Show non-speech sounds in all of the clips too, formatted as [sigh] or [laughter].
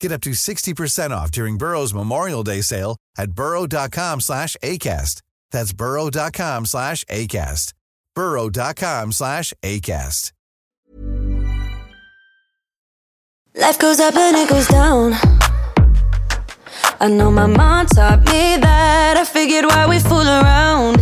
Get up to 60% off during Burrow's Memorial Day sale at burrow.com slash ACAST. That's burrow.com slash ACAST. burrow.com slash ACAST. Life goes up and it goes down. I know my mom taught me that. I figured why we fool around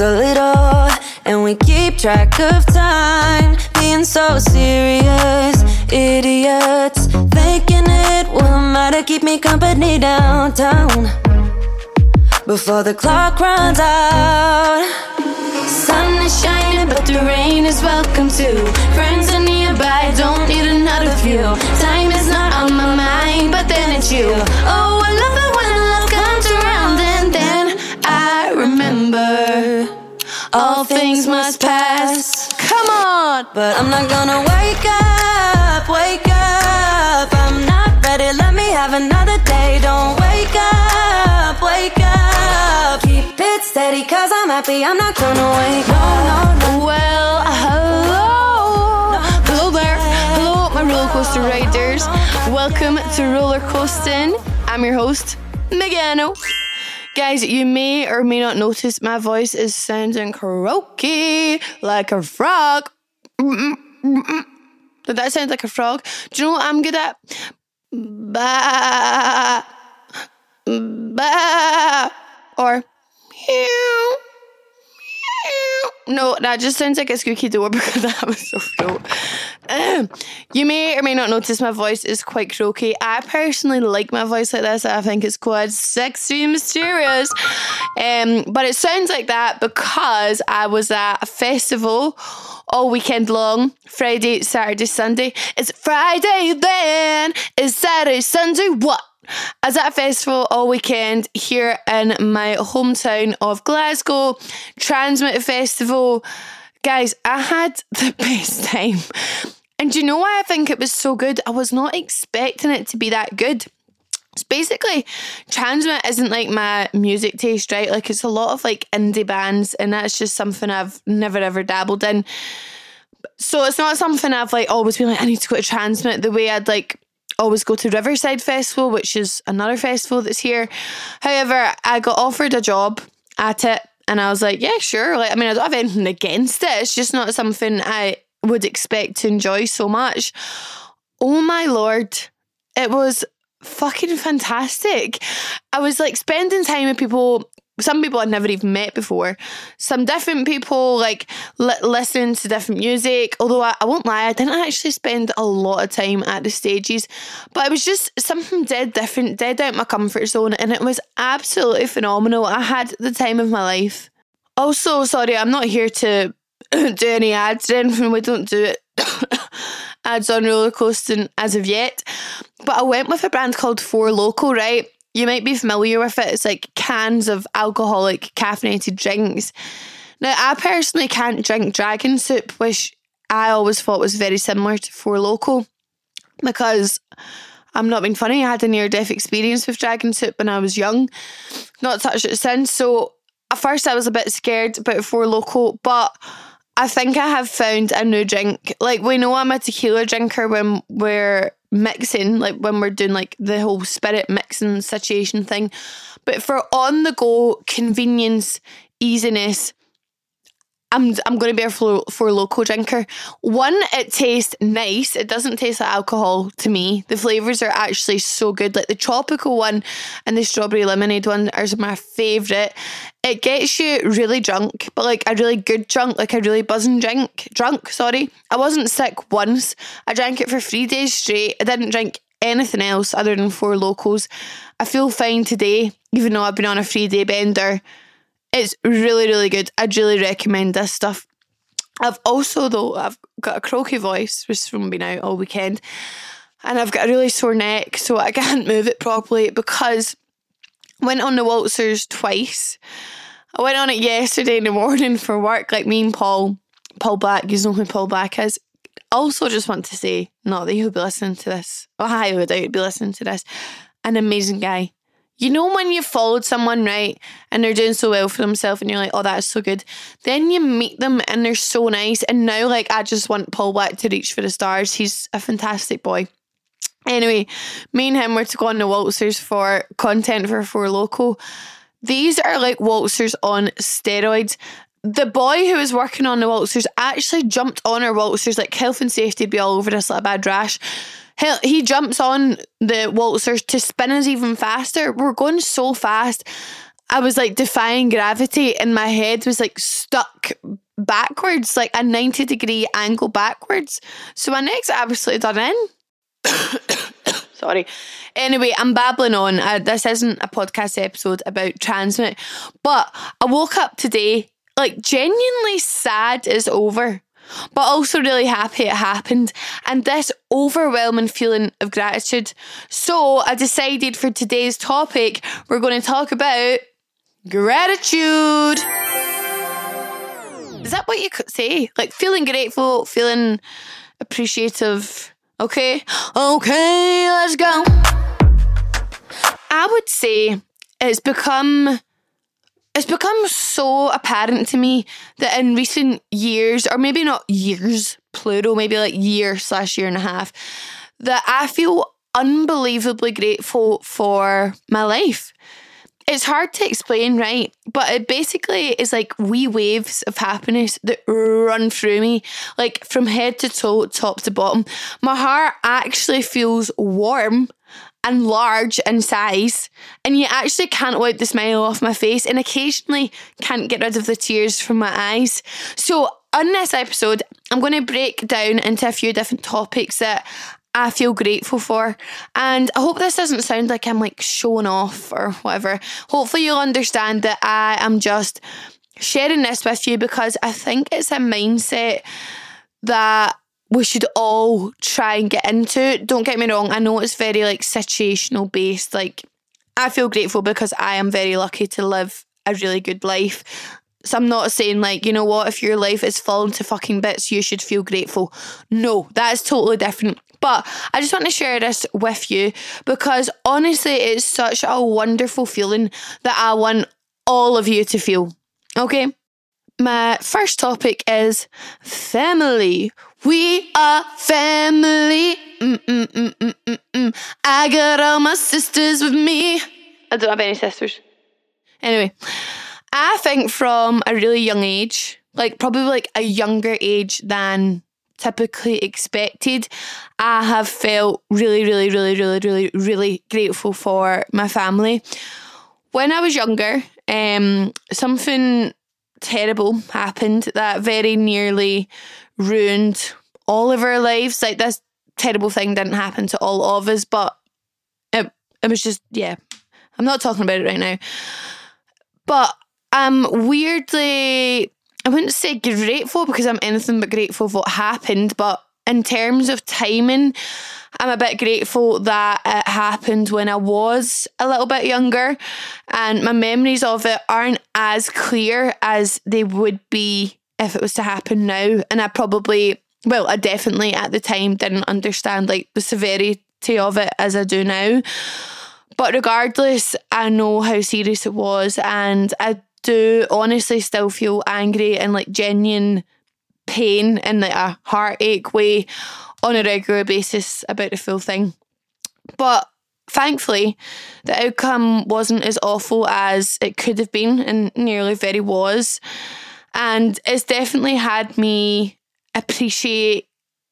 so little, and we keep track of time. Being so serious, idiots. Thinking it will matter, keep me company downtown. Before the clock runs out. Sun is shining, but the rain is welcome too. Friends are nearby, don't need another view. Time is not on my mind, but then it's you. Oh, I love all things must pass. Come on, but I'm not gonna wake up, wake up. I'm not ready, let me have another day. Don't wake up, wake up. Keep it steady, cause I'm happy, I'm not gonna wake up. Well, hello. Hello there. Hello, my roller coaster riders. Welcome to Roller Coasting. I'm your host, Megano. Guys, you may or may not notice my voice is sounding croaky like a frog. Did that sound like a frog? Do you know what I'm good at? Ba, ba, or meow. No, that just sounds like a squeaky door [laughs] because that was so throat. Um, you may or may not notice my voice is quite croaky. I personally like my voice like this. I think it's quite sexy and mysterious. Um, but it sounds like that because I was at a festival all weekend long Friday, Saturday, Sunday. It's Friday then, it's Saturday, Sunday, what? I was at a festival all weekend here in my hometown of Glasgow, TRNSMT Festival. Guys, I had [laughs] the best time. And you know why I think it was so good? I was not expecting it to be that good. It's basically TRNSMT isn't like my music taste, right? Like it's a lot of like indie bands, and that's just something I've never ever dabbled in. So it's not something I've like always been like, I need to go to TRNSMT the way I'd like always go to Riverside Festival, which is another festival that's here. However, I got offered a job at it and I was like, yeah, sure. Like, I mean, I don't have anything against it. It's just not something I would expect to enjoy so much. Oh my lord. It was fucking fantastic. I was like spending time with people some people I'd never even met before. Some different people, like li- listening to different music. Although I, I, won't lie, I didn't actually spend a lot of time at the stages, but it was just something dead different, dead out my comfort zone, and it was absolutely phenomenal. I had the time of my life. Also, sorry, I'm not here to [coughs] do any ads or anything. We don't do it. [coughs] ads on roller coasting as of yet, but I went with a brand called Four Loko, right? You might be familiar with it. It's like cans of alcoholic caffeinated drinks. Now, I personally can't drink Dragon Soop, which I always thought was very similar to Four Loko because I'm not being funny. I had a near death experience with Dragon Soop when I was young. Not touched it since. So at first I was a bit scared about Four Loko, but I think I have found a new drink. Like we know I'm a tequila drinker when we're mixing, like when we're doing like the whole spirit mixing situation thing. But for on the go convenience, easiness, I'm I'm going to be a Four, Four Loko drinker. One, it tastes nice. It doesn't taste like alcohol to me. The flavors are actually so good. Like the tropical one and the strawberry lemonade one are my favorite. It gets you really drunk, but like a really good drunk, like a really buzzing drink. Drunk, sorry. I wasn't sick once. I drank it for three days straight. I didn't drink anything else other than Four Lokos. I feel fine today, even though I've been on a three day bender. It's really, really good. I'd really recommend this stuff. I've also, though, I've got a croaky voice, which from being out all weekend, and I've got a really sore neck, so I [laughs] can't move it properly because I went on the waltzers twice. I went on it yesterday in the morning for work, like me and Paul, Paul Black, you know who Paul Black is. Also, just want to say, not that he'll be listening to this, I highly doubt he'll be listening to this. An amazing guy, you know when you've followed someone right and they're doing so well for themselves and you're like, oh, that's so good. Then you meet them and they're so nice. And now, like, I just want Paul Black to reach for the stars. He's a fantastic boy. Anyway, me and him were to go on the waltzers for content for Four Loko. These are like waltzers on steroids. The boy who was working on the waltzers actually jumped on our waltzers, like health and safety would be all over this like a bad rash. Hell, he jumps on the waltzers to spin us even faster. We're going so fast. I was like defying gravity, and my head was like stuck backwards, like a 90 degree angle backwards. So my neck's absolutely done in. [coughs] Sorry. Anyway, I'm babbling on. Uh, this isn't a podcast episode about TRNSMT, but I woke up today like genuinely sad is over but also really happy it happened and this overwhelming feeling of gratitude. So I decided for today's topic, we're going to talk about gratitude. Is that what you could say? Like feeling grateful, feeling appreciative. Okay, okay, let's go. I would say it's become it's become so apparent to me that in recent years, or maybe not years, plural, maybe like year slash year and a half, that I feel unbelievably grateful for my life. It's hard to explain, right? But it basically is like wee waves of happiness that run through me, like from head to toe, top to bottom. My heart actually feels warm and large in size, and you actually can't wipe the smile off my face, and occasionally can't get rid of the tears from my eyes. So, on this episode, I'm going to break down into a few different topics that I feel grateful for. And I hope this doesn't sound like I'm like showing off or whatever. Hopefully, you'll understand that I am just sharing this with you because I think it's a mindset that we should all try and get into. Don't get me wrong, I know it's very like situational based. Like, I feel grateful because I am very lucky to live a really good life. So I'm not saying like, you know what, if your life is falling to fucking bits, you should feel grateful. No, that is totally different. But I just want to share this with you because honestly, it's such a wonderful feeling that I want all of you to feel. Okay? My first topic is family. We are family. Mm-mm-mm-mm-mm. I got all my sisters with me. I don't have any sisters. Anyway, I think from a really young age, like probably like a younger age than typically expected, I have felt really, really, really, really, really, really grateful for my family. When I was younger, um, something terrible happened that very nearly ruined all of our lives. Like this terrible thing didn't happen to all of us, but it it was just yeah. I'm not talking about it right now. But I'm weirdly I wouldn't say grateful because I'm anything but grateful for what happened, but in terms of timing, I'm a bit grateful that it happened when I was a little bit younger and my memories of it aren't as clear as they would be if it was to happen now. And I probably, well, I definitely at the time didn't understand like the severity of it as I do now. But regardless, I know how serious it was, and I do honestly still feel angry and like genuine pain in like a heartache way on a regular basis about the full thing. But thankfully, the outcome wasn't as awful as it could have been, and nearly very was. And it's definitely had me appreciate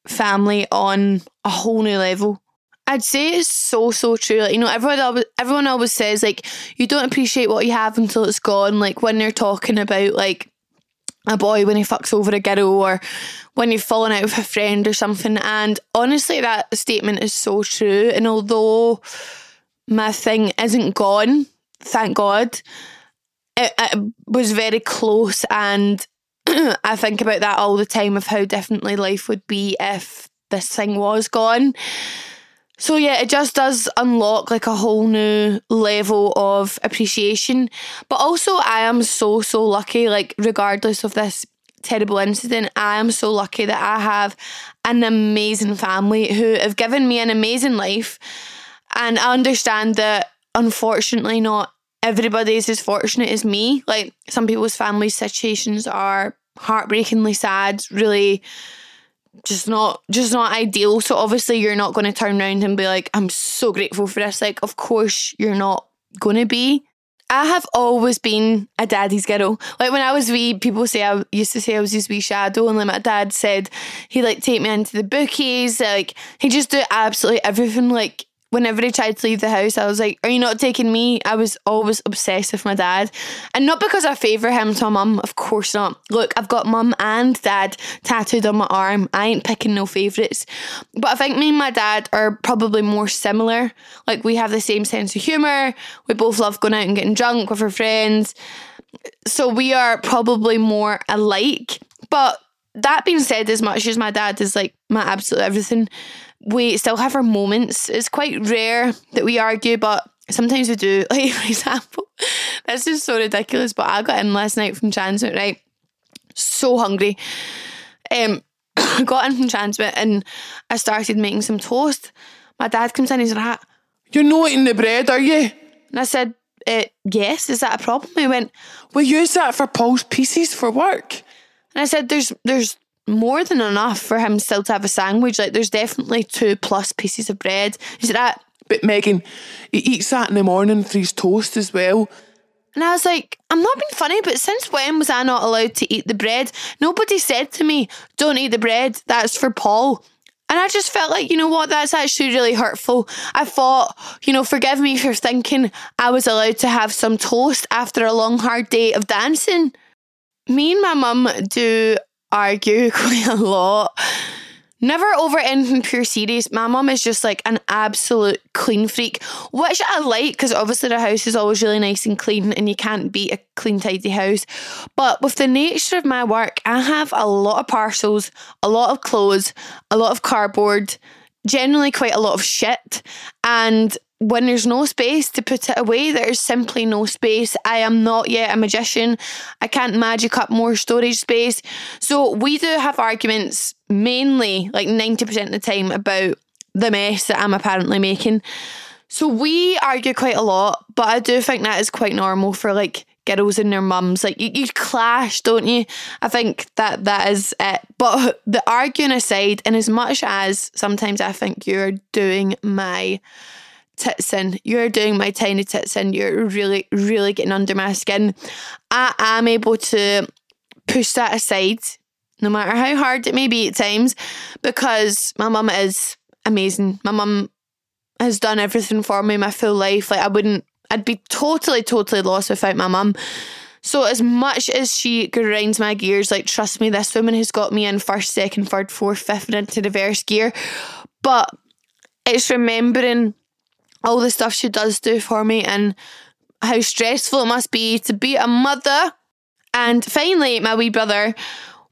family on a whole new level. I'd say it's so so true. Like you know, everyone always everyone always says like you don't appreciate what you have until it's gone. Like when they're talking about like a boy when he fucks over a girl or when you've fallen out with a friend or something. And honestly, that statement is so true. And although my thing isn't gone, thank God, it, it was very close. And [clears throat] I think about that all the time of how differently life would be if this thing was gone. So yeah, it just does unlock like a whole new level of appreciation. But also I am so so lucky like regardless of this terrible incident, I am so lucky that I have an amazing family who have given me an amazing life. And I understand that unfortunately not everybody is as fortunate as me. Like some people's family situations are heartbreakingly sad, really just not just not ideal. So obviously you're not going to turn around and be like, I'm so grateful for this. Like, of course you're not going to be. I have always been a daddy's girl. Like when I was wee, people say I used to say I was his wee shadow, and like my dad said he like take me into the bookies. Like he just do absolutely everything. Like whenever he tried to leave the house, I was like, Are you not taking me? I was always obsessed with my dad. And not because I favour him to my mum, of course not. Look, I've got mum and dad tattooed on my arm. I ain't picking no favourites. But I think me and my dad are probably more similar. Like, we have the same sense of humour. We both love going out and getting drunk with our friends. So we are probably more alike. But that being said, as much as my dad is like my absolute everything, we still have our moments. It's quite rare that we argue, but sometimes we do. [laughs] Like, for example, this is so ridiculous, but I got in last night from TRNSMT, right? So hungry. Um, [coughs] got in from TRNSMT and I started making some toast. My dad comes in, he's like, You're not eating the bread, are you? and I said, uh, Yes, is that a problem? He went, We use that for Paul's pieces for work. and I said, There's there's more than enough for him still to have a sandwich. Like there's definitely two plus pieces of bread. Said that But Megan, he eats that in the morning for his toast as well. And I was like, I'm not being funny, but since when was I not allowed to eat the bread? Nobody said to me, don't eat the bread, that's for Paul. And I just felt like, you know what, that's actually really hurtful. I thought, you know, forgive me for thinking I was allowed to have some toast after a long, hard day of dancing. Me and my mum do argue [laughs] quite a lot. Never over anything pure serious. My mum is just like an absolute clean freak, which I like because obviously the house is always really nice and clean and you can't beat a clean, tidy house. But with the nature of my work, I have a lot of parcels, a lot of clothes, a lot of cardboard, generally quite a lot of shit. And when there's no space to put it away, there's simply no space. I am not yet a magician. I can't magic up more storage space. So we do have arguments mainly like 90% of the time about the mess that I'm apparently making. So we argue quite a lot, but I do think that is quite normal for like girls and their mums. Like you, you clash, don't you? I think that that is it. But the arguing aside, and as much as sometimes I think you're doing my tits in. You're doing my tiny tits in. You're really, really getting under my skin. I am able to push that aside, no matter how hard it may be at times, because my mum is amazing. My mum has done everything for me my full life. Like I wouldn't, I'd be totally, totally lost without my mum. So as much as she grinds my gears, like trust me, this woman has got me in first, second, third, fourth, fifth, and into reverse gear. But it's remembering all the stuff she does do for me and how stressful it must be to be a mother. And finally, my wee brother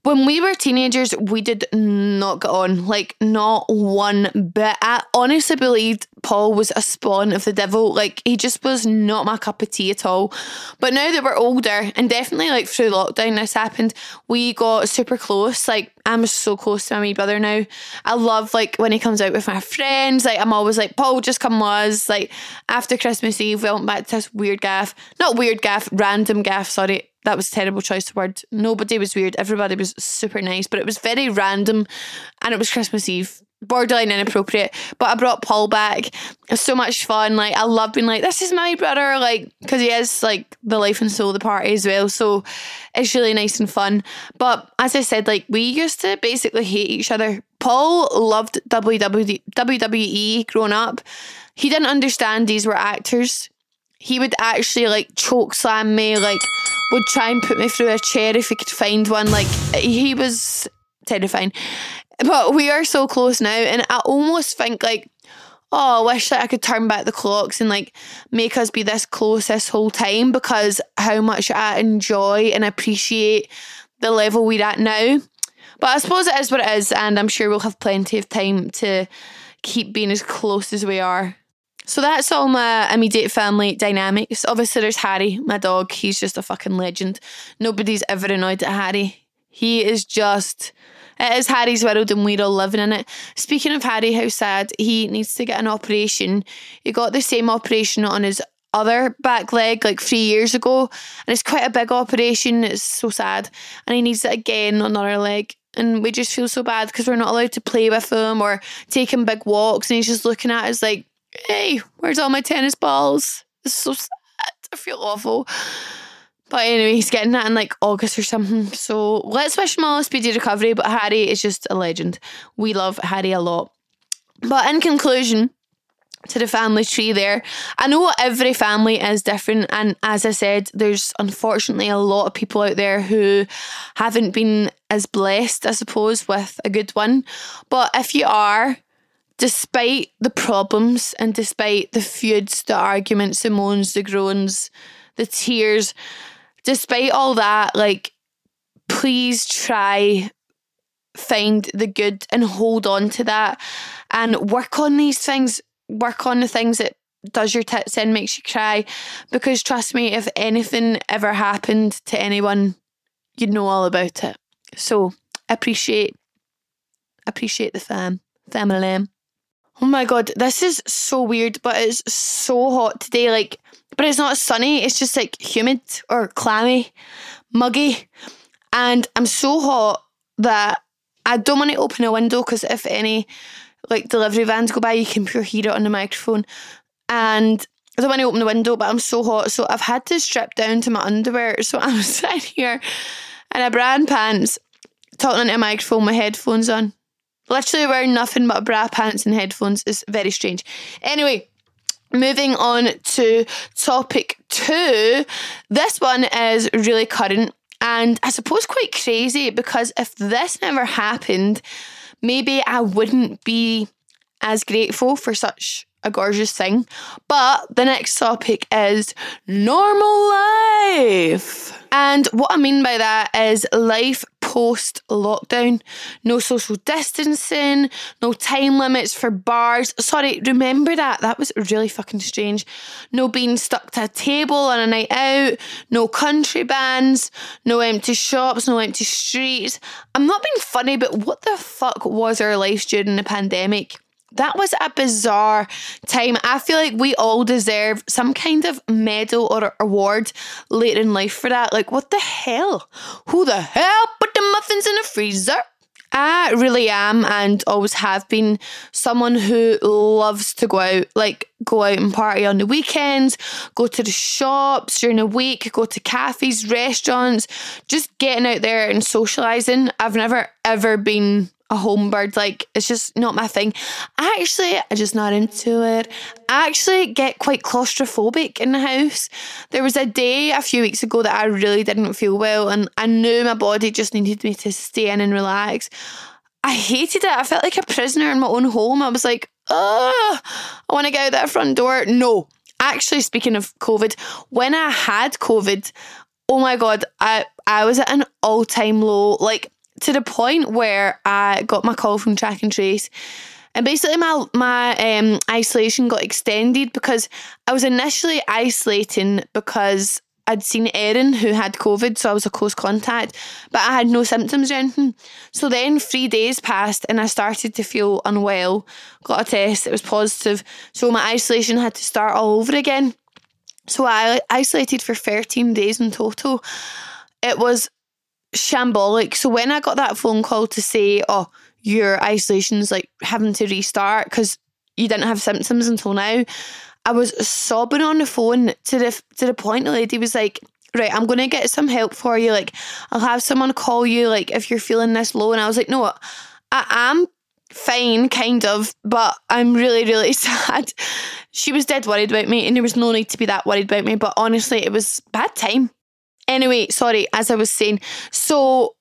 when we were teenagers, we did not get on, like not one bit. I honestly believed Paul was a spawn of the devil. Like he just was not my cup of tea at all. But now that we're older, and definitely like through lockdown, this happened, we got super close. Like I'm so close to my wee brother now. I love like when he comes out with my friends. Like I'm always like, Paul, just come with us. Like after Christmas Eve, we went back to this weird gaff, not weird gaff, random gaff. Sorry, that was a terrible choice of word. Nobody was weird. Everybody was super nice, but it was very random, and it was Christmas Eve. Borderline inappropriate, but I brought Paul back. It was so much fun. Like I love being like, this is my brother, like because he is like the life and soul of the party as well. So it's really nice and fun. But as I said, like we used to basically hate each other. Paul loved WWE, WWE growing up. He didn't understand these were actors. He would actually like choke slam me, like would try and put me through a chair if he could find one. Like he was terrifying. But we are so close now, and I almost think like, oh, I wish that I could turn back the clocks and like make us be this close this whole time because how much I enjoy and appreciate the level we're at now. But I suppose it is what it is, and I'm sure we'll have plenty of time to keep being as close as we are. So that's all my immediate family dynamics. Obviously, there's Harry, my dog. He's just a fucking legend. Nobody's ever annoyed at Harry. He is just. It is Harry's world and we're all living in it. Speaking of Harry, how sad. He needs to get an operation. He got the same operation on his other back leg like three years ago. And it's quite a big operation. It's so sad. And he needs it again on another leg. And we just feel so bad because we're not allowed to play with him or take him big walks. And he's just looking at us like, hey, where's all my tennis balls? It's so sad. I feel awful. But anyway, he's getting that in like August or something. So let's wish him all a speedy recovery. But Harry is just a legend. We love Harry a lot. But in conclusion, to the family tree there. I know every family is different, and as I said, there's unfortunately a lot of people out there who haven't been as blessed, I suppose, with a good one. But if you are, despite the problems and despite the feuds, the arguments, the moans, the groans, the tears, despite all that, like, please try find the good and hold on to that and work on these things. Work on the things that does your tits in makes you cry. Because trust me if anything ever happened to anyone you'd know all about it. So appreciate appreciate the fam family oh my god this is so weird but it's so hot today like but it's not sunny it's just like humid or clammy muggy and i'm so hot that i don't want to open a window because if any like delivery vans go by, you can pure hear it on the microphone. And I don't want to open the window, but I'm so hot. So I've had to strip down to my underwear. [laughs] So I'm [laughs] sitting here in a bra and pants, talking into a microphone with headphones on. Literally wearing nothing but bra pants and headphones is very strange. Anyway, moving on to topic two. This one is really current and I suppose quite crazy because if this never happened, maybe I wouldn't be as grateful for such a gorgeous thing. But the next topic is normal life. And what I mean by that is life post lockdown. No social distancing, no time limits for bars. Sorry, remember that? That was really fucking strange. No being stuck to a table on a night out, no country bands, no empty shops, no empty streets. I'm not being funny, but what the fuck was our life during the pandemic? That was a bizarre time. I feel like we all deserve some kind of medal or award later in life for that. Like, what the hell? Who the hell put the muffins in the freezer? I really am and always have been someone who loves to go out, like go out and party on the weekends, go to the shops during the week, go to cafes, restaurants, just getting out there and socializing. I've never ever been a home bird. Like it's just not my thing. Actually, I'm just not into it. I actually get quite claustrophobic in the house. There was a day a few weeks ago that I really didn't feel well and I knew my body just needed me to stay in and relax. I hated it. I felt like a prisoner in my own home. I was like, oh, I want to get out that front door. No. Actually, speaking of COVID, when I had COVID, oh my God, I, I was at an all time low. Like, to the point where I got my call from track and trace. And basically, my my um, isolation got extended because I was initially isolating because I'd seen Erin who had COVID, so I was a close contact, but I had no symptoms or anything. So then three days passed and I started to feel unwell. Got a test, it was positive. So my isolation had to start all over again. So I isolated for 13 days in total. It was shambolic. So when I got that phone call to say, oh, your isolation's like having to restart because you didn't have symptoms until now, I was sobbing on the phone to the to the point the lady was like, right, I'm gonna get some help for you. Like, I'll have someone call you, like, if you're feeling this low. And I was like, no, I am fine, kind of, but I'm really, really [laughs] sad. She was dead worried about me, and there was no need to be that worried about me. But honestly, it was bad time. Anyway, sorry, as I was saying, so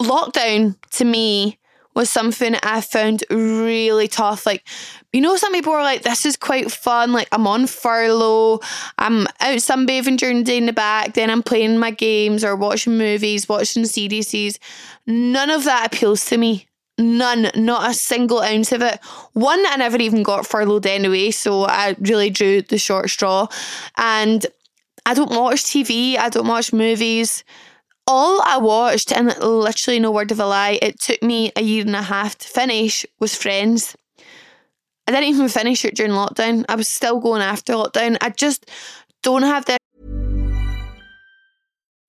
lockdown to me was something I found really tough. Like, you know, some people are like, this is quite fun. Like, I'm on furlough, I'm out sunbathing during the day in the back, then I'm playing my games or watching movies, watching CDCs. None of that appeals to me. None, not a single ounce of it. One, I never even got furloughed anyway, so I really drew the short straw. And I don't watch TV, I don't watch movies all I watched, and literally no word of a lie, it took me a year and a half to finish, was Friends. I didn't even finish it during lockdown. I was still going after lockdown. I just don't have the.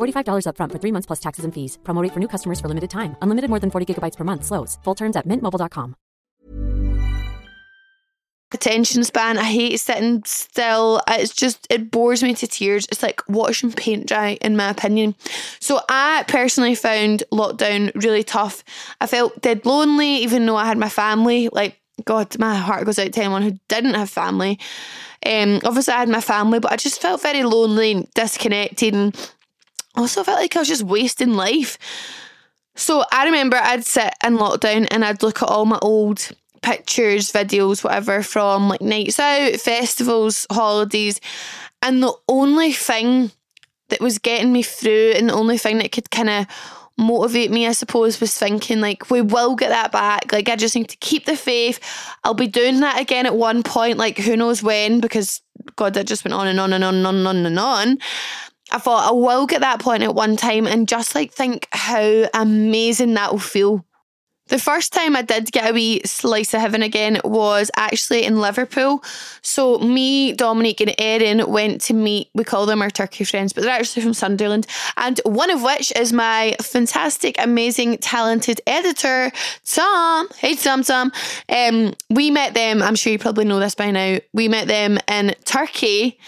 $45 upfront for three months plus taxes and fees. Promo rate for new customers for limited time. Unlimited more than 40 gigabytes per month. Slows. Full terms at mintmobile.com. attention span. I hate sitting still. It's just, it bores me to tears. It's like watching paint dry, in my opinion. So I personally found lockdown really tough. I felt dead lonely, even though I had my family. Like, God, my heart goes out to anyone who didn't have family. Um, obviously, I had my family, but I just felt very lonely and disconnected and also felt like I was just wasting life. So I remember I'd sit in lockdown and I'd look at all my old pictures, videos, whatever from like nights out, festivals, holidays, and the only thing that was getting me through and the only thing that could kind of motivate me, I suppose, was thinking like we will get that back. Like I just need to keep the faith. I'll be doing that again at one point, like who knows when, because God, that just went on and on and on and on and on and on. I thought I will get that point at one time and just like think how amazing that will feel. The first time I did get a wee slice of heaven again was actually in Liverpool. So me, Dominique, and Erin went to meet. We call them our Turkey friends, but they're actually from Sunderland, and one of which is my fantastic, amazing, talented editor, Tom. Hey, Tom, Tom. Um, we met them. I'm sure you probably know this by now. We met them in Turkey.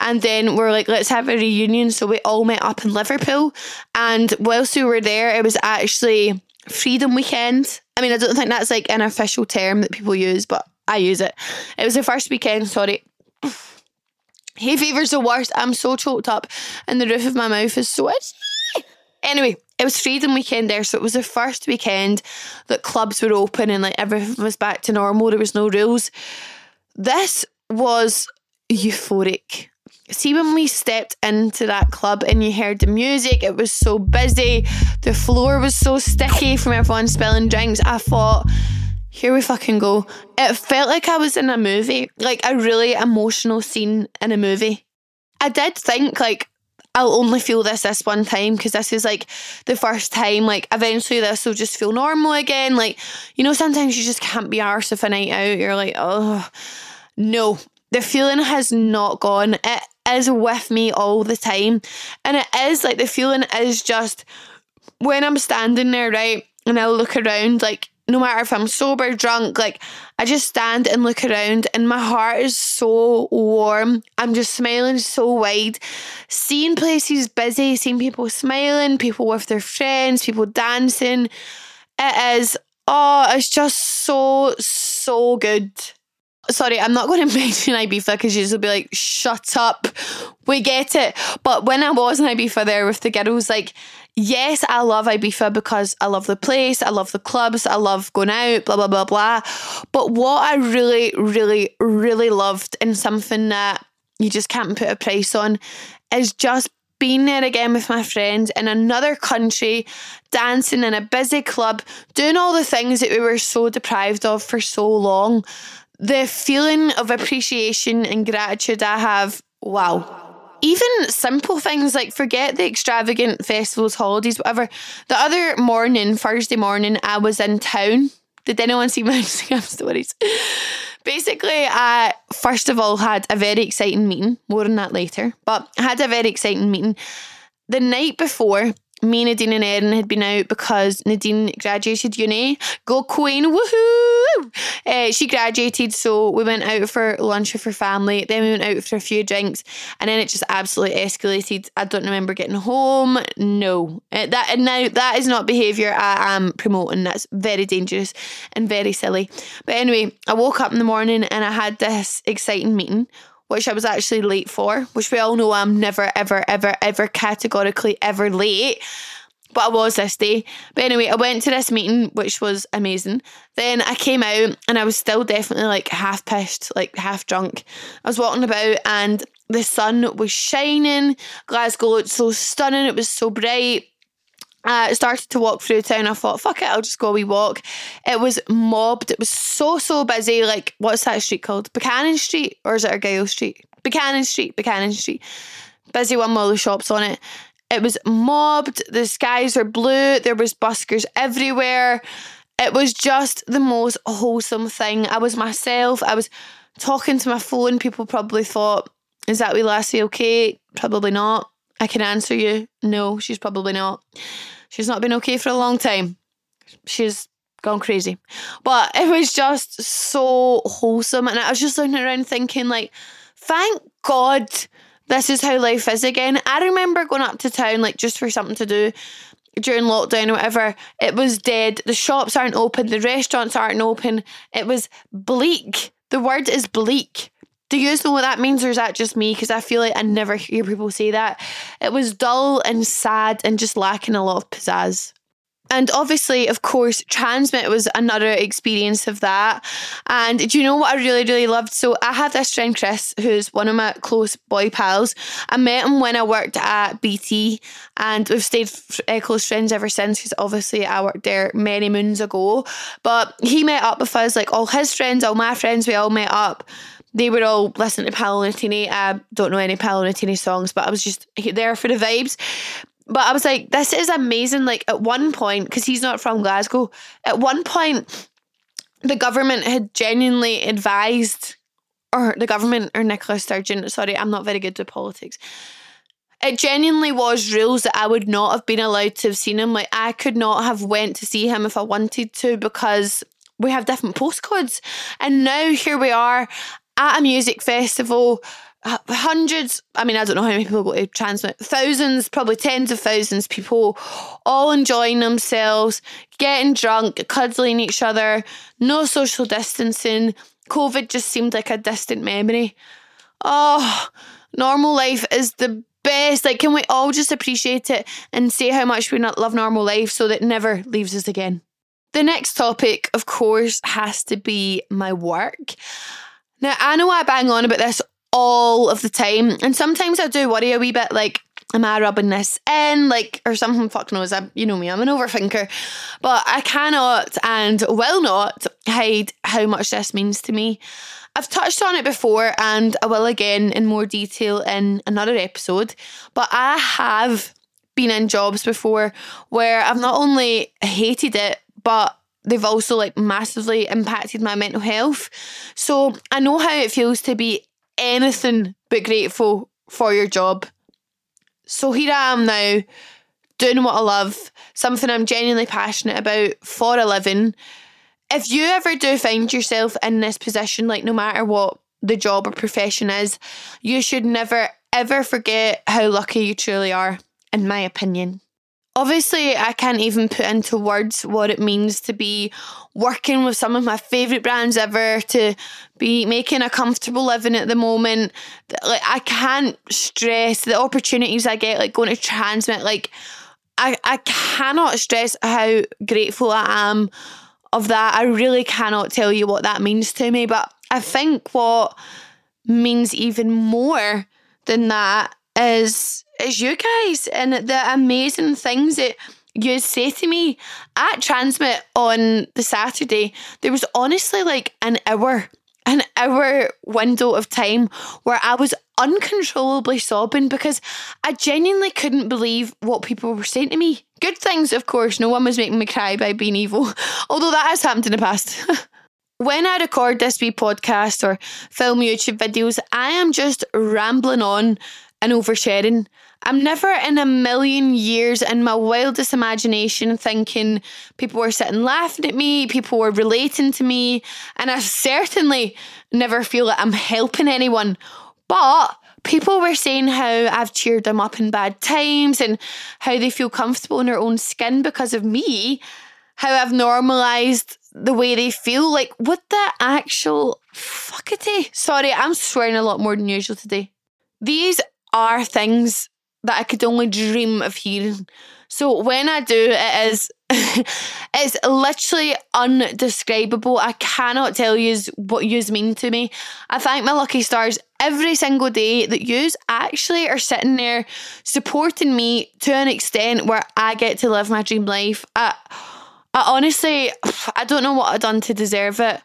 And then we're like, let's have a reunion. So we all met up in Liverpool. And whilst we were there, it was actually Freedom Weekend. I mean, I don't think that's like an official term that people use, but I use it. It was the first weekend, sorry. [sighs] Hay fever's the worst. I'm so choked up, and the roof of my mouth is so itchy. Anyway, it was Freedom Weekend there, so it was the first weekend that clubs were open and like everything was back to normal. There was no rules this was euphoric. See, when we stepped into that club and you heard the music, it was so busy. The floor was so sticky from everyone spilling drinks. I thought, here we fucking go. It felt like I was in a movie, like a really emotional scene in a movie. I did think, like, I'll only feel this this one time because this is like the first time. Like, eventually, this will just feel normal again. Like, you know, sometimes you just can't be arsed of a night out. You're like, oh, no, the feeling has not gone. It is with me all the time. And it is like the feeling is just when I'm standing there, right? And I look around, like, no matter if I'm sober, drunk, like, I just stand and look around, and my heart is so warm. I'm just smiling so wide. Seeing places busy, seeing people smiling, people with their friends, people dancing. It is, oh, it's just so, so good sorry, I'm not going [laughs] to mention Ibiza because you'll be like, shut up. We get it. But when I was in Ibiza there with the girls, like, yes, I love Ibiza because I love the place, I love the clubs, I love going out, blah, blah, blah, blah. But what I really, really, really loved and something that you just can't put a price on is just being there again with my friends in another country, dancing in a busy club, doing all the things that we were so deprived of for so long the feeling of appreciation and gratitude I have, wow. Even simple things like forget the extravagant festivals, holidays, whatever. The other morning, Thursday morning, I was in town. Did anyone see [laughs] my Instagram stories? Basically, I first of all had a very exciting meeting. More on that later. But I had a very exciting meeting. The night before, me, Nadine, and Erin had been out because Nadine graduated uni. Go Queen, woohoo! Uh, she graduated, so we went out for lunch with her family. Then we went out for a few drinks, and then it just absolutely escalated. I don't remember getting home. No, uh, that and now that is not behaviour I am promoting. That's very dangerous and very silly. But anyway, I woke up in the morning and I had this exciting meeting which I was actually late for, which we all know I'm never, ever, ever, ever categorically ever late. But I was this day. But anyway, I went to this meeting, which was amazing. Then I came out and I was still definitely like half pissed, like half drunk. I was walking about and the sun was shining. Glasgow looked so stunning. It was so bright. I started to walk through town. I thought, fuck it, I'll just go a wee walk. It was mobbed. It was so, so busy. Like, what's that street called? Buchanan Street? Or is it Argyle Street? Buchanan Street, Buchanan Street. Busy one with all the shops on it. It was mobbed. The skies were blue. There was buskers everywhere. It was just the most wholesome thing. I was myself. I was talking to my phone. People probably thought, is that wee lassie okay? Probably not. I can answer you. No, she's probably not. She's not been okay for a long time. She's gone crazy. But it was just so wholesome. And I was just looking around thinking, like, thank God this is how life is again. I remember going up to town, like, just for something to do during lockdown or whatever. It was dead. The shops aren't open. The restaurants aren't open. It was bleak. The word is bleak. Do you guys know what that means, or is that just me? Because I feel like I never hear people say that. It was dull and sad and just lacking a lot of pizzazz. And obviously, of course, TRNSMT was another experience of that. And do you know what I really, really loved? So I have this friend, Chris, who's one of my close boy pals. I met him when I worked at BT, and we've stayed uh, close friends ever since because obviously I worked there many moons ago. But he met up with us, like all his friends, all my friends, we all met up they were all listening to Paolo Nutini. I don't know any Paolo Nutini songs, but I was just there for the vibes. But I was like, this is amazing. Like at one point, because he's not from Glasgow, at one point, the government had genuinely advised, or the government or Nicola Sturgeon, sorry, I'm not very good with politics. It genuinely was rules that I would not have been allowed to have seen him. Like I could not have went to see him if I wanted to because we have different postcodes. And now here we are at a music festival uh, hundreds i mean i don't know how many people go to TRNSMT thousands probably tens of thousands of people all enjoying themselves getting drunk cuddling each other no social distancing. Covid just seemed like a distant memory. Oh normal life is the best. Like can we all just appreciate it and say how much we not love normal life so that it never leaves us again? The next topic of course has to be my work Now, I know I bang on about this all of the time, and sometimes I do worry a wee bit like, am I rubbing this in? Like, or something, fuck knows, I'm, you know me, I'm an overthinker. But I cannot and will not hide how much this means to me. I've touched on it before and I will again in more detail in another episode, but I have been in jobs before where I've not only hated it, but they've also like massively impacted my mental health. So I know how it feels to be anything but grateful for your job. So here I am now, doing what I love, something I'm genuinely passionate about for a living. If you ever do find yourself in this position, like no matter what the job or profession is, you should never ever forget how lucky you truly are, in my opinion. Obviously, I can't even put into words what it means to be working with some of my favourite brands ever, to be making a comfortable living at the moment. Like, I can't stress the opportunities I get, like going to TRNSMT. Like, I, I cannot stress how grateful I am of that. I really cannot tell you what that means to me. But I think what means even more than that is is you guys and the amazing things that you say to me at TRNSMT on the Saturday. There was honestly like an hour, an hour window of time where I was uncontrollably sobbing because I genuinely couldn't believe what people were saying to me. Good things, of course. No one was making me cry by being evil, [laughs] although that has happened in the past. [laughs] when I record this wee podcast or film YouTube videos, I am just rambling on and oversharing. I'm never in a million years in my wildest imagination thinking people were sitting laughing at me, people were relating to me, and I certainly never feel that I'm helping anyone. But people were saying how I've cheered them up in bad times and how they feel comfortable in their own skin because of me, how I've normalized the way they feel. Like, what the actual fuckity? Sorry, I'm swearing a lot more than usual today. These are things that I could only dream of hearing. So when I do, it is [laughs] it's literally undescribable. I cannot tell you what yous mean to me. I thank my lucky stars every single day that yous actually are sitting there supporting me to an extent where I get to live my dream life. I, I honestly, [sighs] I don't know what I've done to deserve it.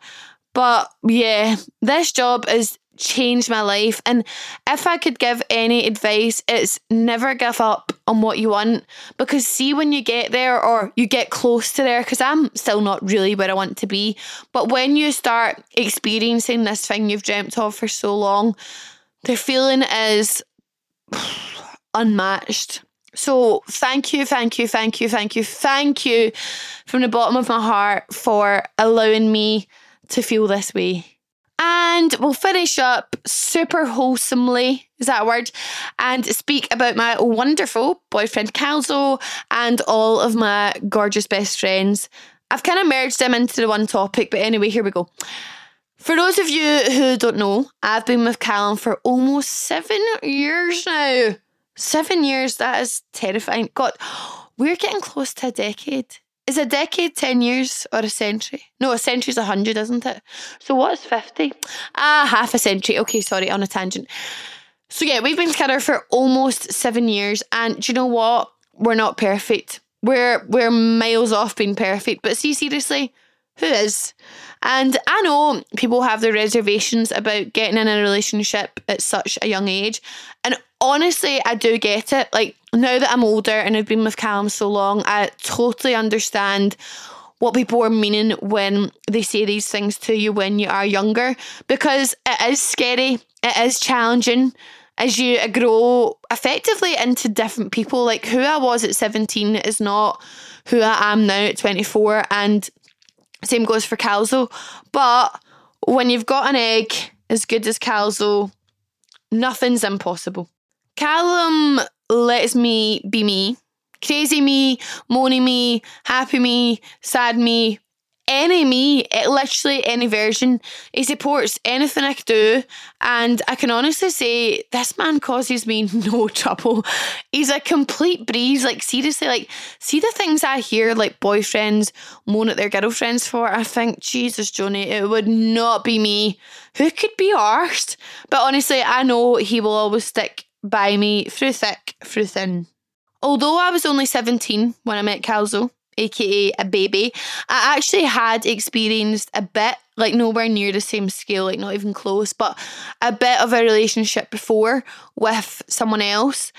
But yeah, this job is changed my life. And if I could give any advice, it's never give up on what you want because see when you get there or you get close to there, because I'm still not really where I want to be. But when you start experiencing this thing you've dreamt of for so long, the feeling is [sighs] unmatched. So, thank you, thank you, thank you, thank you, thank you from the bottom of my heart for allowing me to feel this way. And we'll finish up super wholesomely, is that a word? And speak about my wonderful boyfriend Calzo and all of my gorgeous best friends. I've kind of merged them into the one topic, but anyway, here we go. For those of you who don't know, I've been with Callum for almost seven years now. Seven years, that is terrifying. God, we're getting close to a decade. Is a decade 10 years or a century? No, a century century's 100, isn't it? So what's 50? Ah, half a century. Okay, sorry, on a tangent. So yeah, we've been together for almost seven years, and do you know what? We're not perfect. We're we're miles off being perfect. But see, seriously, who is? And I know people have their reservations about getting in a relationship at such a young age. And honestly, I do get it. Like now that I'm older and I've been with Callum so long, I totally understand what people are meaning when they say these things to you when you are younger because it is scary, it is challenging as you grow effectively into different people. Like who I was at 17 is not who I am now at 24, and same goes for Calzo. But when you've got an egg as good as Calzo, nothing's impossible. Callum lets me be me. Crazy me, moaning me, happy me, sad me, any me, it, literally any version. He supports anything I do. And I can honestly say this man causes me [laughs] no trouble. He's a complete breeze. Like, seriously, like, see the things I hear, like boyfriends moan at their girlfriends for. I think, Jesus, Johnny, it would not be me. Who could be arsed? But honestly, I know he will always stick by me through thick, through thin. Although I was only 17 when I met Calzo, aka a baby, I actually had experienced a bit, like nowhere near the same scale, like not even close, but a bit of a relationship before with someone else.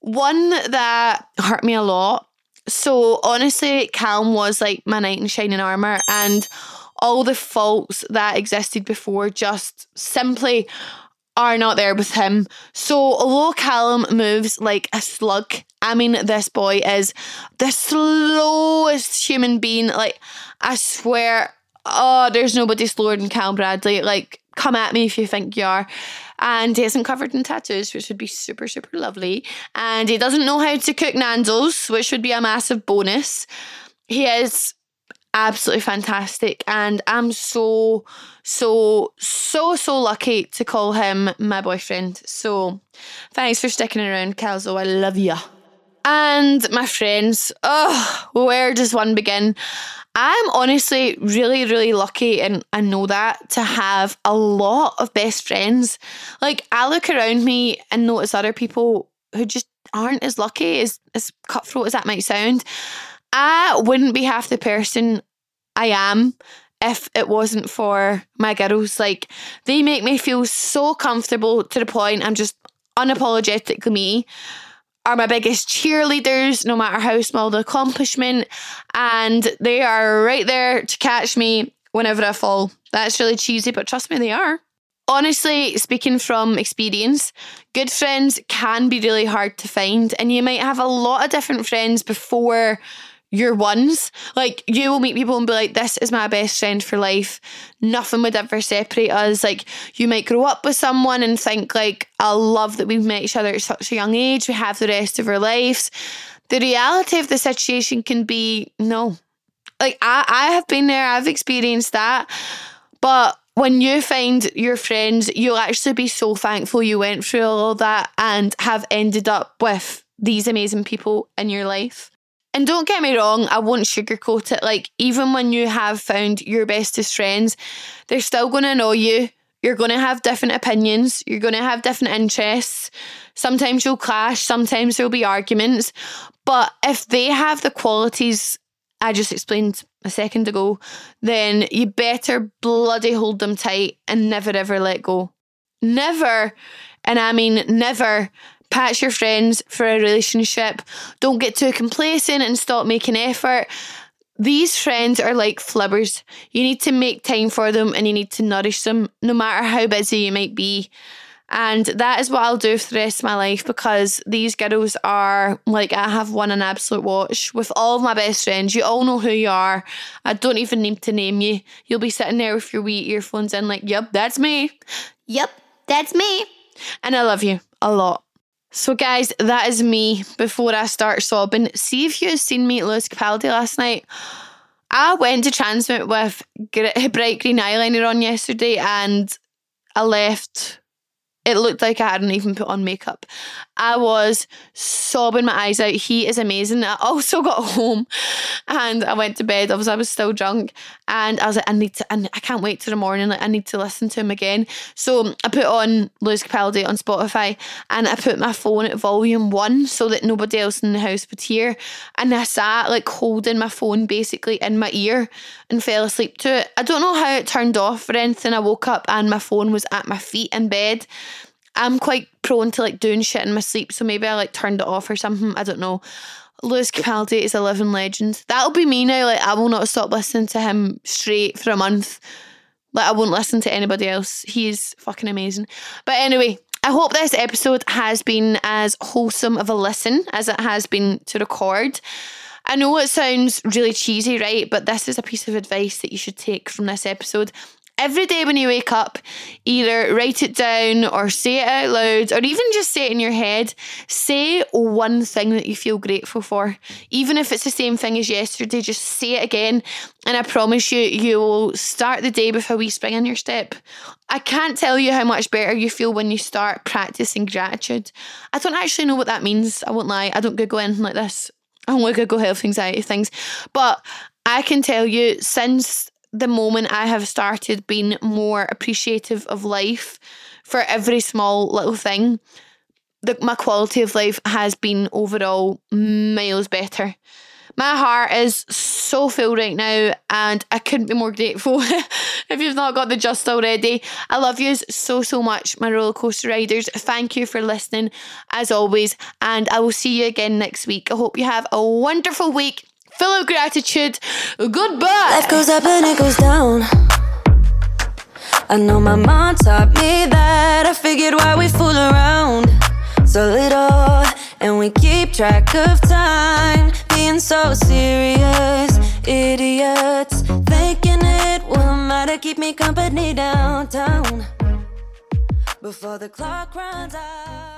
One that hurt me a lot. So honestly, Callum was like my knight in shining armour, and all the faults that existed before just simply are not there with him. So although Callum moves like a slug, I mean this boy is the slowest human being. Like I swear, oh, there's nobody slower than Callum Bradley. Like come at me if you think you are. And he isn't covered in tattoos, which would be super, super lovely. And he doesn't know how to cook Nando's, which would be a massive bonus. He is absolutely fantastic. And I'm so, so, so, so lucky to call him my boyfriend. So thanks for sticking around, Calzo. I love you. And my friends, oh, where does one begin? I'm honestly really, really lucky, and I know that to have a lot of best friends. Like, I look around me and notice other people who just aren't as lucky as, as cutthroat as that might sound. I wouldn't be half the person I am if it wasn't for my girls. Like, they make me feel so comfortable to the point I'm just unapologetically me. Are my biggest cheerleaders, no matter how small the accomplishment, and they are right there to catch me whenever I fall. That's really cheesy, but trust me, they are. Honestly, speaking from experience, good friends can be really hard to find, and you might have a lot of different friends before your ones. Like you will meet people and be like, this is my best friend for life. Nothing would ever separate us. Like you might grow up with someone and think like, I love that we've met each other at such a young age. We have the rest of our lives. The reality of the situation can be no. Like I, I have been there, I've experienced that. But when you find your friends, you'll actually be so thankful you went through all that and have ended up with these amazing people in your life. And don't get me wrong, I won't sugarcoat it. Like, even when you have found your bestest friends, they're still going to know you. You're going to have different opinions. You're going to have different interests. Sometimes you'll clash. Sometimes there'll be arguments. But if they have the qualities I just explained a second ago, then you better bloody hold them tight and never ever let go. Never, and I mean never, patch your friends for a relationship. Don't get too complacent and stop making effort. These friends are like flibbers. You need to make time for them and you need to nourish them no matter how busy you might be. And that is what I'll do for the rest of my life because these girls are like, I have won an absolute watch with all of my best friends. You all know who you are. I don't even need to name you. You'll be sitting there with your wee earphones in, like, yep, that's me. Yep, that's me. And I love you a lot. So, guys, that is me before I start sobbing. See if you've seen me at Lewis Capaldi last night. I went to TRNSMT with [laughs] bright green eyeliner on yesterday and I left it looked like I hadn't even put on makeup. I was sobbing my eyes out. He is amazing. I also [laughs] got home and I went to bed. Obviously, I was still drunk, and I was like, I need to. I, I can't wait till the morning. Like, I need to listen to him again. So I put on Lewis Capaldi on Spotify, and I put my phone at volume one so that nobody else in the house would hear. And I sat like holding my phone basically in my ear and fell asleep to it. I don't know how it turned off or anything. I woke up and my phone was at my feet in bed. I'm quite prone to like doing shit in my sleep, so maybe I like turned it off or something. I don't know. Lewis Capaldi is a living legend. That'll be me now. Like I will not stop listening to him straight for a month. Like I won't listen to anybody else. He's fucking amazing. But anyway, I hope this episode has been as wholesome of a listen as it has been to record. I know it sounds really cheesy, right? But this is a piece of advice that you should take from this episode. Every day when you wake up, either write it down or say it out loud or even just say it in your head. Say one thing that you feel grateful for. Even if it's the same thing as yesterday, just say it again. And I promise you, you will start the day with a wee spring in your step. I can't tell you how much better you feel when you start practicing gratitude. I don't actually know what that means. I won't lie. I don't Google anything like this. I only Google health anxiety things. But I can tell you since the moment I have started being more appreciative of life for every small little thing, the, my quality of life has been overall miles better. My heart is so full right now, and I couldn't be more grateful. [laughs] if you've not got the just already, I love you so, so much, my roller coaster riders. Thank you for listening, as always, and I will see you again next week. I hope you have a wonderful week full of gratitude. Goodbye. Life goes up and it goes down. I know my mom taught me that. I figured why we fool around so little, and we keep track of time. Being so serious, idiots. Thinking it will matter, keep me company downtown. Before the clock runs out.